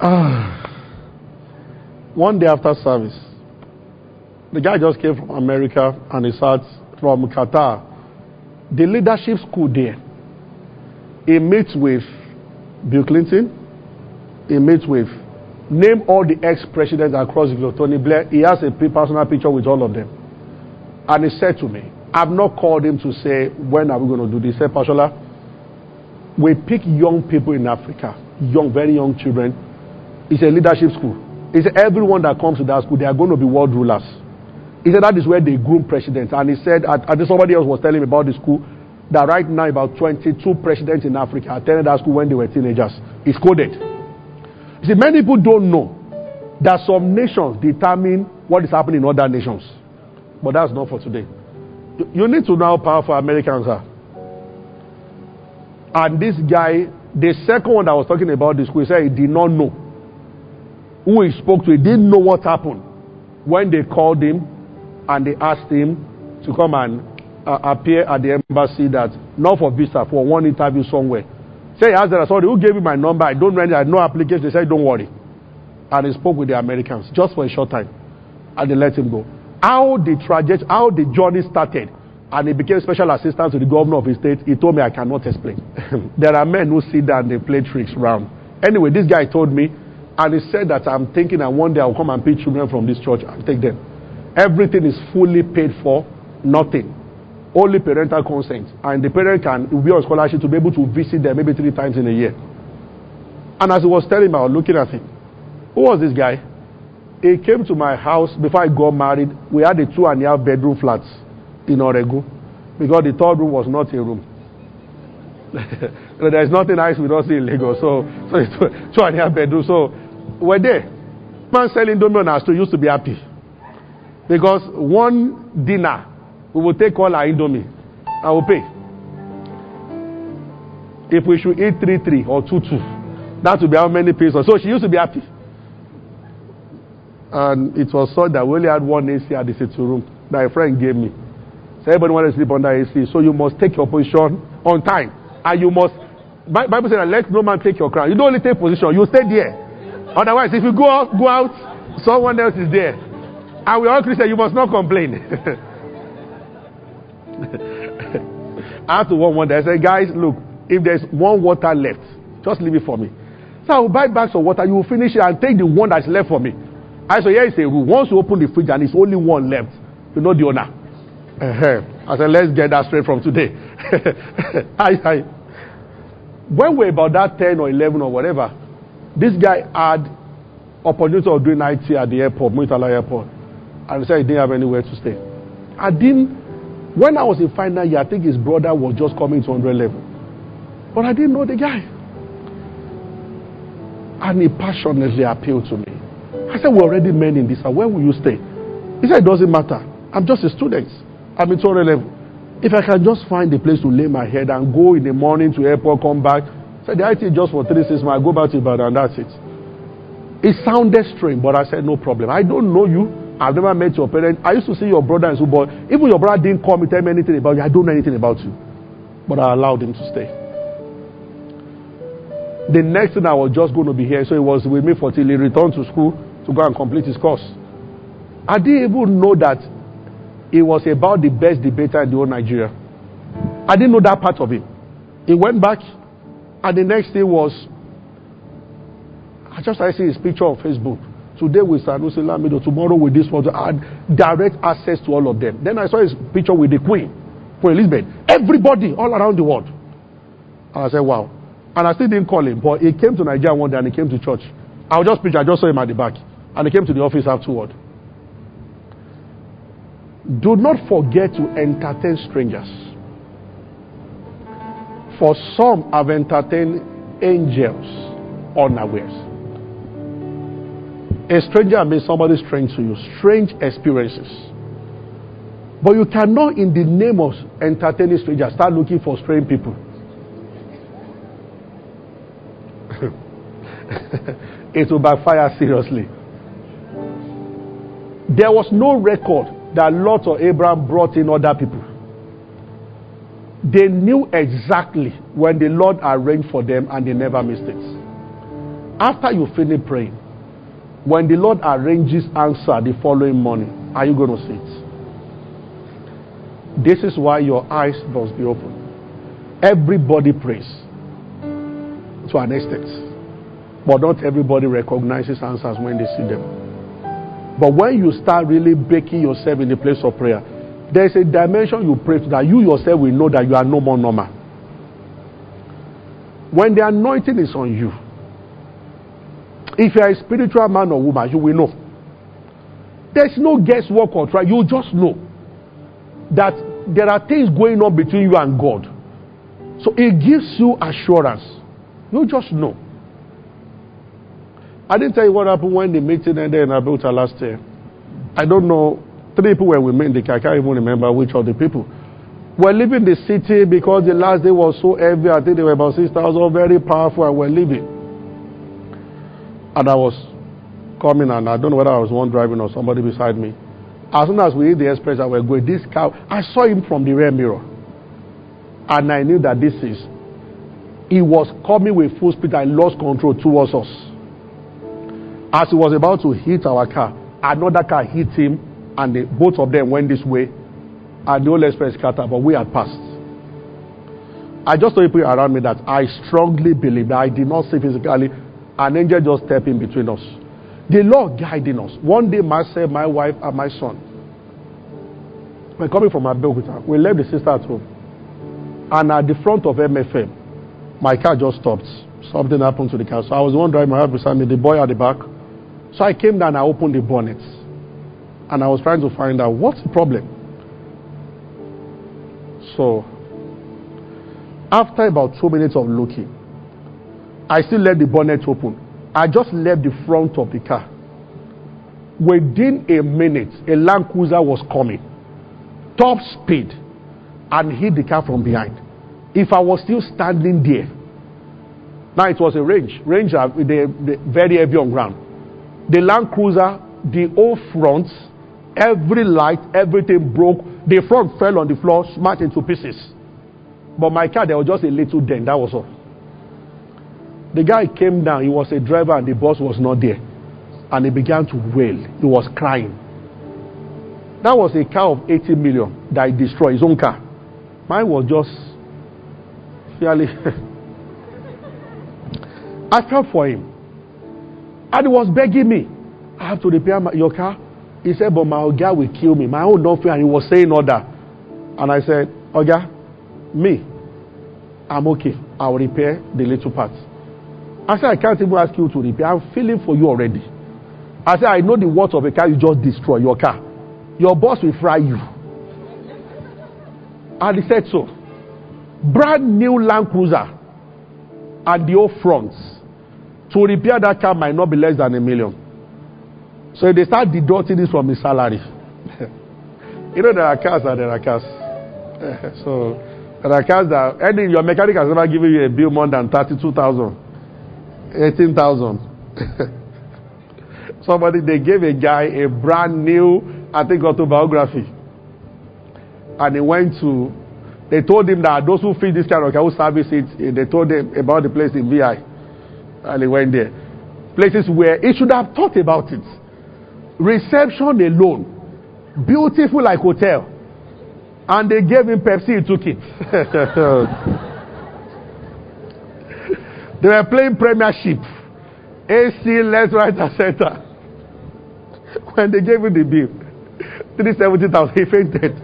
Ah. One day after service, the guy just came from America and he sat from Qatar. The leadership school there. He meets with Bill Clinton. He meets with name all the ex-presidents across the globe. Tony Blair. He has a personal picture with all of them. And he said to me, I've not called him to say, when are we going to do this? Said, Pashola, we pick young people in Africa, young, very young children. It's a leadership school. Said, everyone that comes to that school, they are going to be world rulers. He said, that is where they groom presidents. And he said, I think somebody else was telling me about the school, that right now about 22 presidents in Africa attended that school when they were teenagers. It's coded. You see, many people don't know that some nations determine what is happening in other nations. But that's not for today. You need to know how powerful Americans are. And this guy, the second one that was talking about this, he said he did not know who he spoke to. He didn't know what happened when they called him and they asked him to come and uh, appear at the embassy that not for visa for one interview somewhere Say, he asked them, who gave you my number? I don't know I had no application. They said, don't worry. And he spoke with the Americans just for a short time. And they let him go. How the trajectory, how the journey started, and he became special assistant to the governor of his state, he told me I cannot explain. there are men who sit down and they play tricks around. Anyway, this guy told me, and he said that I'm thinking that one day I'll come and pick children from this church and take them. Everything is fully paid for, nothing. Only parental consent. And the parent can be on scholarship to be able to visit them maybe three times in a year. And as he was telling me, I was looking at him. Who was this guy? He came to my house before I got married. We had a two and a half bedroom flat in Oregun because the third room was not a room. There's nothing nice we don't see in Lagos. So, so it's two and a half bedroom. So we're there. Man selling domain on our street used to be happy. Because one dinner, we will take all our indomie and we'll pay. If we should eat 3 3 or 2 2, that will be how many pesos. So she used to be happy. And it was so that we only had one AC at the sitting room that a friend gave me. So everybody wanted to sleep under AC. So you must take your position on time. And you must, Bible says, let no man take your crown. You don't only take position, you stay there. Otherwise, if you go out, go out, someone else is there. And we all Christians, you must not complain. I have to warn one day. I said, guys, look, if there's one water left, just leave it for me. So I will buy bags of water. You will finish it and take the one that's left for me. I said, here is a rule. Once you open the fridge and it's only one left, you know the owner. Uh-huh. I said, let's get that straight from today. I, I, when we're about that 10 or 11 or whatever, this guy had opportunity of doing IT at the airport, Murtala Airport. And he said he didn't have anywhere to stay. I didn't, when I was in final year, I think his brother was just coming to 100 level. But I didn't know the guy. And he passionately appealed to me. I said, We're already men in this. And Where will you stay? He said, It doesn't matter. I'm just a student. I'm in 200 level. If I can just find a place to lay my head and go in the morning to airport, come back. Said the IT just for three, six months. I go back to Ibadan and that's it. It sounded strange, but I said, No problem. I don't know you. I've never met your parents. I used to see your brother and so, but even your brother didn't call me, tell me anything about you. I don't know anything about you. But I allowed him to stay. The next thing I was just going to be here, so he was with me for till he returned to school to go and complete his course. I didn't even know that it was about the best debater in the whole Nigeria. I didn't know that part of him. He went back, and the next day was I just I see his picture on Facebook. Today with Sanusi Lamido, tomorrow with this one. I had direct access to all of them. Then I saw his picture with the Queen, Queen Elizabeth. Everybody all around the world. And I said, wow. And I still didn't call him, but he came to Nigeria one day and he came to church. I was just preach, I just saw him at the back. And he came to the office afterward. Do not forget to entertain strangers. For some have entertained angels unawares. A stranger means somebody strange to you, strange experiences. But you cannot, in the name of entertaining strangers, start looking for strange people. it will backfire seriously. There was no record that Lot or Abraham brought in other people. They knew exactly when the Lord arranged for them and they never missed it. After you finish praying, when the Lord arranges answer the following morning, are you going to see it? This is why your eyes must be open. Everybody prays to an extent, but not everybody recognizes answers when they see them. But when you start really breaking yourself in the place of prayer, there's a dimension you pray to that you yourself will know that you are no more normal. When the anointing is on you, if you are a spiritual man or woman, you will know. There's no guesswork or try. You just know that there are things going on between you and God. So it gives you assurance. You just know. I didn't tell you what happened when the meeting ended in Abuja last year. I don't know. Three people were with me in the car. I can't even remember which of the people. We're leaving the city because the last day was so heavy. I think there were about 6,000, very powerful, and we're leaving. And I was coming, and I don't know whether I was one driving or somebody beside me. As soon as we hit the express I we're going, this car, I saw him from the rear mirror. And I knew that this is He was coming with full speed and lost control towards us. As he was about to hit our car, another car hit him, and the, both of them went this way, and the whole express scattered, but we had passed. I just told people around me that I strongly believe that I did not see physically, an angel just stepped in between us. The Lord guiding us. One day, myself, my wife, and my son were coming from Abeokuta. We left the sister at home. And at the front of MFM, my car just stopped. Something happened to the car. So I was the one driving my wife beside me, the boy at the back. So I came down I opened the bonnet. And I was trying to find out what's the problem. So, after about two minutes of looking, I still left the bonnet open. I just left the front of the car. Within a minute, a Land Cruiser was coming, top speed, and hit the car from behind. If I was still standing there, now it was a range, range are they, they very heavy on ground. The Land Cruiser, the whole front, every light, everything broke. The front fell on the floor, smashed into pieces. But my car, there was just a little dent. That was all. The guy came down. He was a driver, and the boss was not there. And he began to wail. He was crying. That was a car of 80 million that he destroyed, his own car. Mine was just fairly. I felt for him. And he was begging me, I have to repair my, your car. He said, But my Oga will kill me. My own don't feel. And he was saying all that. And I said, Oga, me, I'm okay. I'll repair the little parts. I said, I can't even ask you to repair. I'm feeling for you already. I said, I know the worth of a car you just destroy your car. Your boss will fry you. And he said so. Brand new Land Cruiser and the old fronts. To repair that car might not be less than a million. So they start deducting this from his salary. you know, there are cars and there are cars. so there are cars that any your mechanic has never given you a bill more than 32,000, 18,000. Somebody, they gave a guy a brand new, I think, autobiography. And he went to, they told him that those who feed this kind of car, who service it, they told him about the place in VI. And he went there. Places where he should have thought about it. Reception alone, beautiful like hotel. And they gave him Pepsi, he took it. they were playing Premiership. AC, left, right, and center. When they gave him the bill, 370,000, he fainted.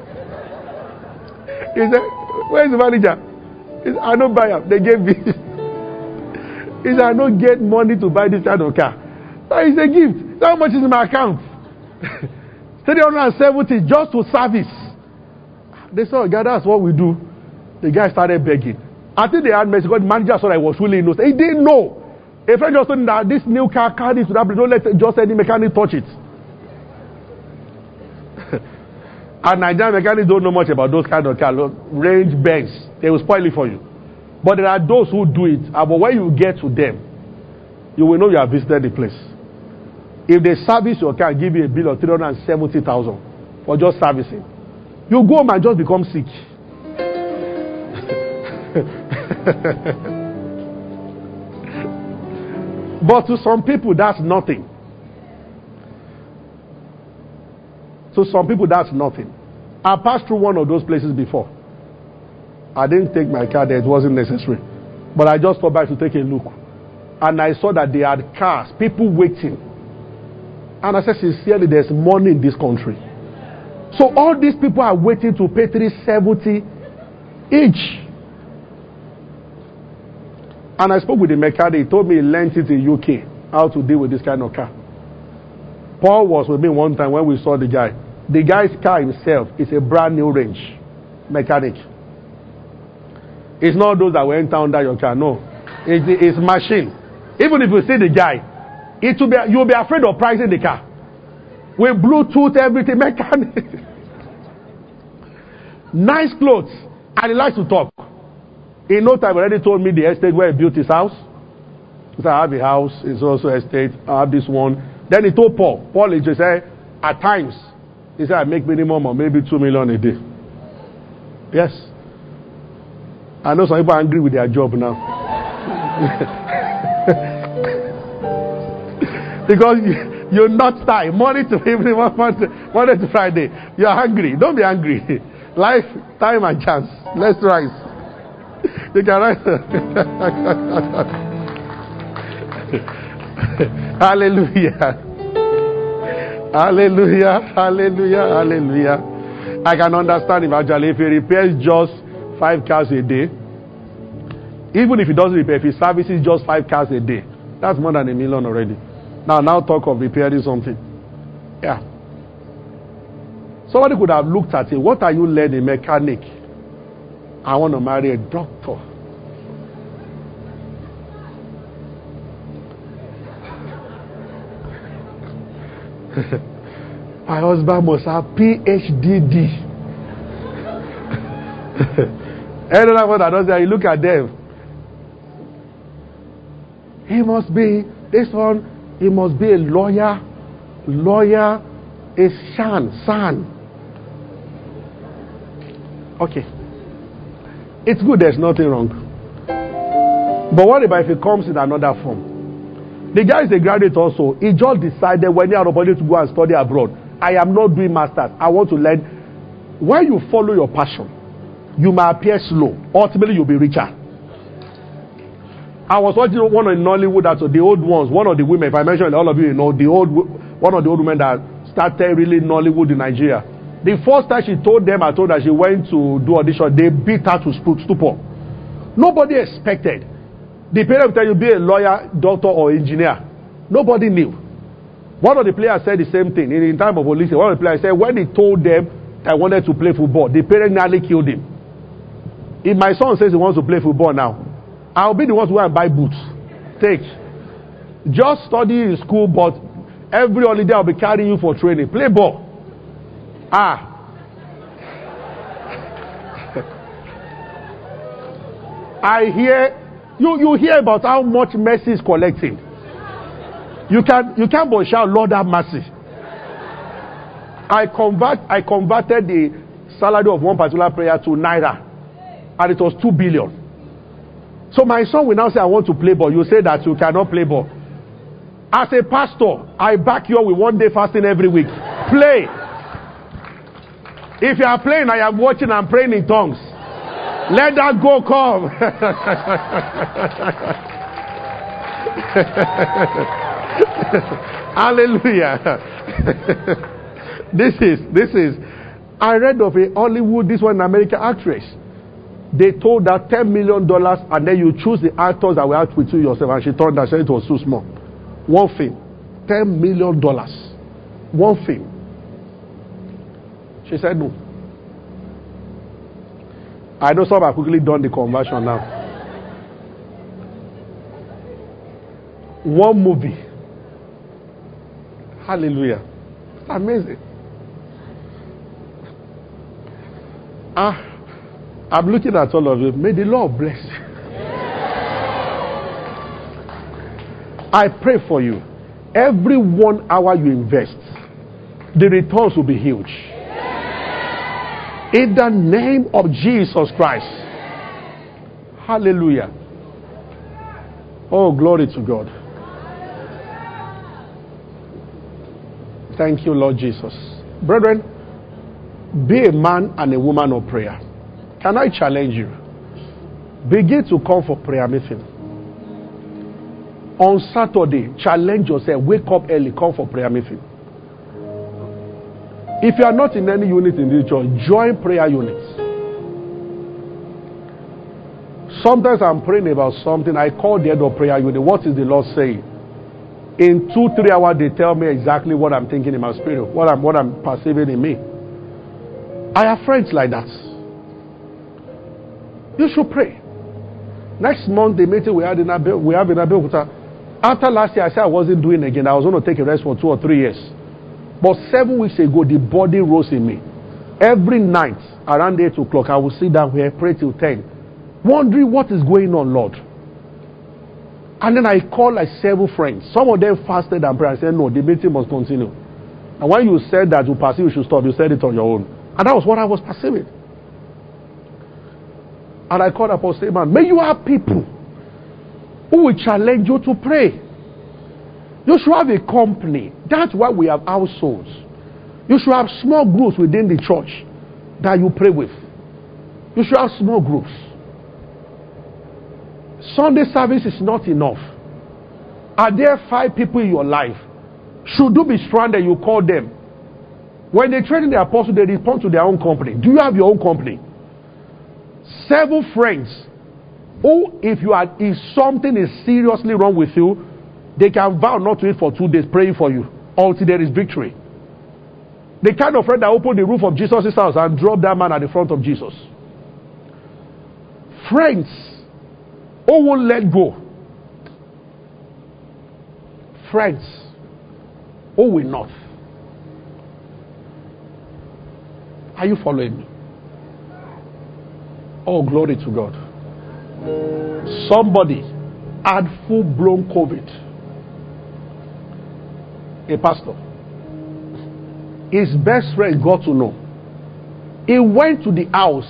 He said, Where's the manager? He said, I don't buy him. They gave me. He said, I don't get money to buy this kind of car. So it's a gift. How much is in my account? 370 just to service. They said, God, that's what we do. The guy started begging. I think they had message because the manager saw I was really innocent. He didn't know. A friend just told that this new car carries to that. Don't let just any mechanic touch it. and Nigerian mechanics don't know much about those kind of cars. Range banks. They will spoil it for you. But there are those who do it. Ah, but when you get to them, you will know you have visited the place. If they service your car, give you a bill of 370,000 for just servicing. You go home and just become sick. but to some people, that's nothing. To some people, that's nothing. I passed through one of those places before. I didn't take my car there, it wasn't necessary. But I just thought back to take a look. And I saw that they had cars, people waiting. And I said, sincerely, there's money in this country. So all these people are waiting to pay 370 each. And I spoke with the mechanic. He told me he learned it in UK how to deal with this kind of car. Paul was with me one time when we saw the guy. The guy's car himself is a brand new range mechanic. It's not those that will enter under your car. No, it's, it's machine. Even if you see the guy, it will be you'll be afraid of pricing the car. With Bluetooth, everything, mechanic. nice clothes, and he likes to talk. In no time, already told me the estate where he built his house. He said, I have a house, it's also estate. I have this one. Then he told Paul. Paul he just said, at times, he said, I make minimum of maybe two million a day. Yes. I know some people are angry with their job now. because you, you're not tired. Monday to evening, Monday, to Friday. You're hungry. Don't be angry. Life, time, and chance. Let's rise. You can rise. Hallelujah. Hallelujah. Hallelujah. Hallelujah. I can understand if actually if he repairs just five cars a day, even if he doesn't repair, if he services just five cars a day, that's more than a million already. Now, now talk of repairing something. Yeah. Somebody could have looked at it. What are you learning? Mechanic. I want to marry a doctor. My husband must have PhD. Any other one that does that, you look at them. He must be this one. He must be a lawyer. Lawyer is Shan, San. Okay. It's good, there's nothing wrong. But what about if it comes in another form? The guy is a graduate also. He just decided when he had opportunity to go and study abroad. I am not doing masters. I want to learn. When you follow your passion, you may appear slow. Ultimately, you'll be richer. I was watching one the Nollywood, that's the old ones. One of the women, if I mention all of you, you know the old one of the old women that started really Nollywood in Nigeria. The first time she told them, I told her she went to do audition. They beat her to stupor. Nobody expected. The parent will tell you be a lawyer, doctor, or engineer. Nobody knew. One of the players said the same thing in, in time of Olise. One of the players said when he told them I wanted to play football, the parent nearly killed him. If my son says he wants to play football now, I'll be the one to go and buy boots. Take. Just study in school, but every holiday I'll be carrying you for training. Play ball. Ah. I hear you, you hear about how much Messi is collecting. You can you can't but shout, Lord have mercy. I convert I converted the salary of one particular prayer to naira, and it was two billion. So my son will now say, I want to play ball. You say that you cannot play ball. As a pastor, I back you with one day fasting every week. Play. If you are playing, I am watching and praying in tongues. Let that go come. Hallelujah. this is this is I read of a Hollywood, this one American actress. They told her ten million dollars and then you choose the actors that will act with you yourself. And she told that said it was too small. One film. Ten million dollars. One film. She said no. I know some have quickly done the conversion now. One movie. Hallelujah. Amazing. Ah, I'm looking at all of you. May the Lord bless you. I pray for you. Every one hour you invest, the returns will be huge. In the name of Jesus Christ. Hallelujah. Oh, glory to God. Thank you, Lord Jesus. Brethren, be a man and a woman of prayer. Can I challenge you? Begin to come for prayer meeting. On Saturday, challenge yourself. Wake up early, come for prayer meeting. If you are not in any unit in this church, join prayer units. Sometimes I'm praying about something. I call the head of prayer unit. What is the Lord saying? In two, three hours, they tell me exactly what I'm thinking in my spirit, what I'm, what I'm perceiving in me. I have friends like that. You should pray. Next month, the meeting we had in Abe, we have in Abeokuta. After last year, I said I wasn't doing again. I was going to take a rest for two or three years. But seven weeks ago, the body rose in me. Every night around 8 o'clock, I will sit down here, pray till 10, wondering what is going on, Lord. And then I called like several friends. Some of them fasted and prayed. I said, No, the meeting must continue. And when you said that you perceive you should stop, you said it on your own. And that was what I was perceiving. And I called Apostle Man, may you have people who will challenge you to pray. You should have a company. That's why we have households. You should have small groups within the church that you pray with. You should have small groups. Sunday service is not enough. Are there five people in your life? Should you be stranded, you call them. When they train the apostle, they respond to their own company. Do you have your own company? Seven friends who, if you are, if something is seriously wrong with you, they can vow not to eat for two days, praying for you until there is victory. The kind of friend that opened the roof of Jesus' house and dropped that man at the front of Jesus. Friends who won't let go. Friends who will not. Are you following me? Oh, glory to God. Somebody had full blown COVID. A pastor. His best friend got to know. He went to the house.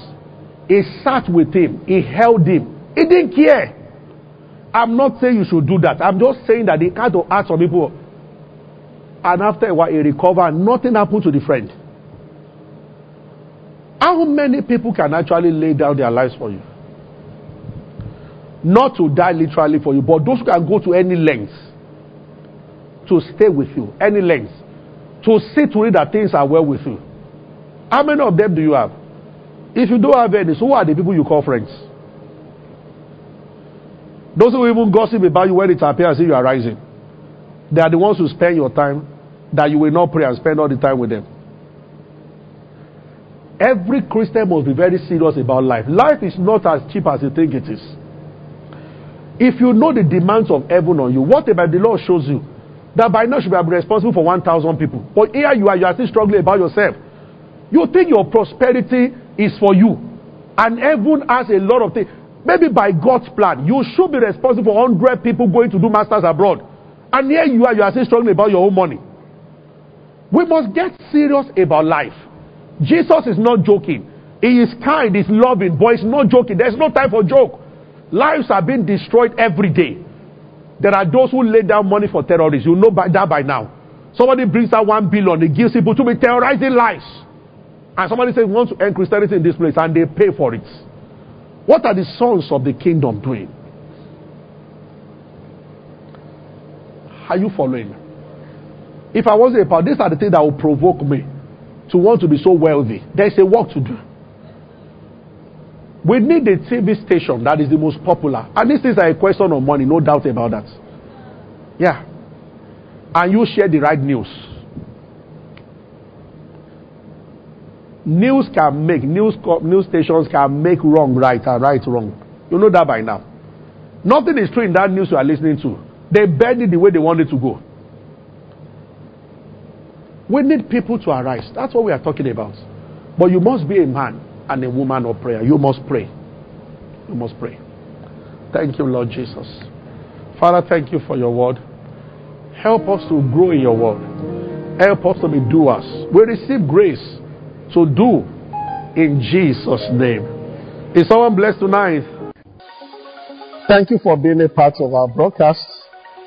He sat with him. He held him. He didn't care. I'm not saying you should do that. I'm just saying that they kind of ask some people. And after a while, he recovered. Nothing happened to the friend. How many people can actually lay down their lives for you? Not to die literally for you, but those who can go to any length to stay with you, any length, to see to it that things are well with you. How many of them do you have? If you don't have any, so who are the people you call friends? Those who even gossip about you when it appears you are rising. They are the ones who spend your time that you will not pray and spend all the time with them. Every Christian must be very serious about life. Life is not as cheap as you think it is. If you know the demands of heaven on you, whatever the Lord shows you, that by now you should be responsible for 1,000 people. But here you are, you are still struggling about yourself. You think your prosperity is for you. And heaven has a lot of things. Maybe by God's plan, you should be responsible for 100 people going to do masters abroad. And here you are, you are still struggling about your own money. We must get serious about life. Jesus is not joking. He is kind, he's loving, but he's not joking. There's no time for joke. Lives are being destroyed every day. There are those who lay down money for terrorists. You know by that by now. Somebody brings out one billion, he gives people to be terrorizing lives. And somebody says, want to end Christianity in this place, and they pay for it. What are the sons of the kingdom doing? Are you following? If I was a power, these are the things that will provoke me to want to be so wealthy. There's a work to do. We need a TV station that is the most popular. And this is a question of money, no doubt about that. Yeah. And you share the right news. News can make, news, news stations can make wrong right and right wrong. You know that by now. Nothing is true in that news you are listening to. They bend it the way they want it to go. We need people to arise. That's what we are talking about. But you must be a man and a woman of prayer. You must pray. You must pray. Thank you, Lord Jesus. Father, thank you for your word. Help us to grow in your word. Help us to be doers. We receive grace to do in Jesus' name. Is someone blessed tonight? Thank you for being a part of our broadcast.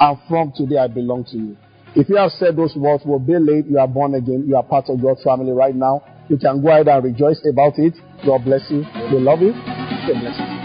and from today I belong to you. If you have said those words, will be late, you are born again, you are part of God's family right now. You can go ahead and rejoice about it. God bless you. We love you. God bless you.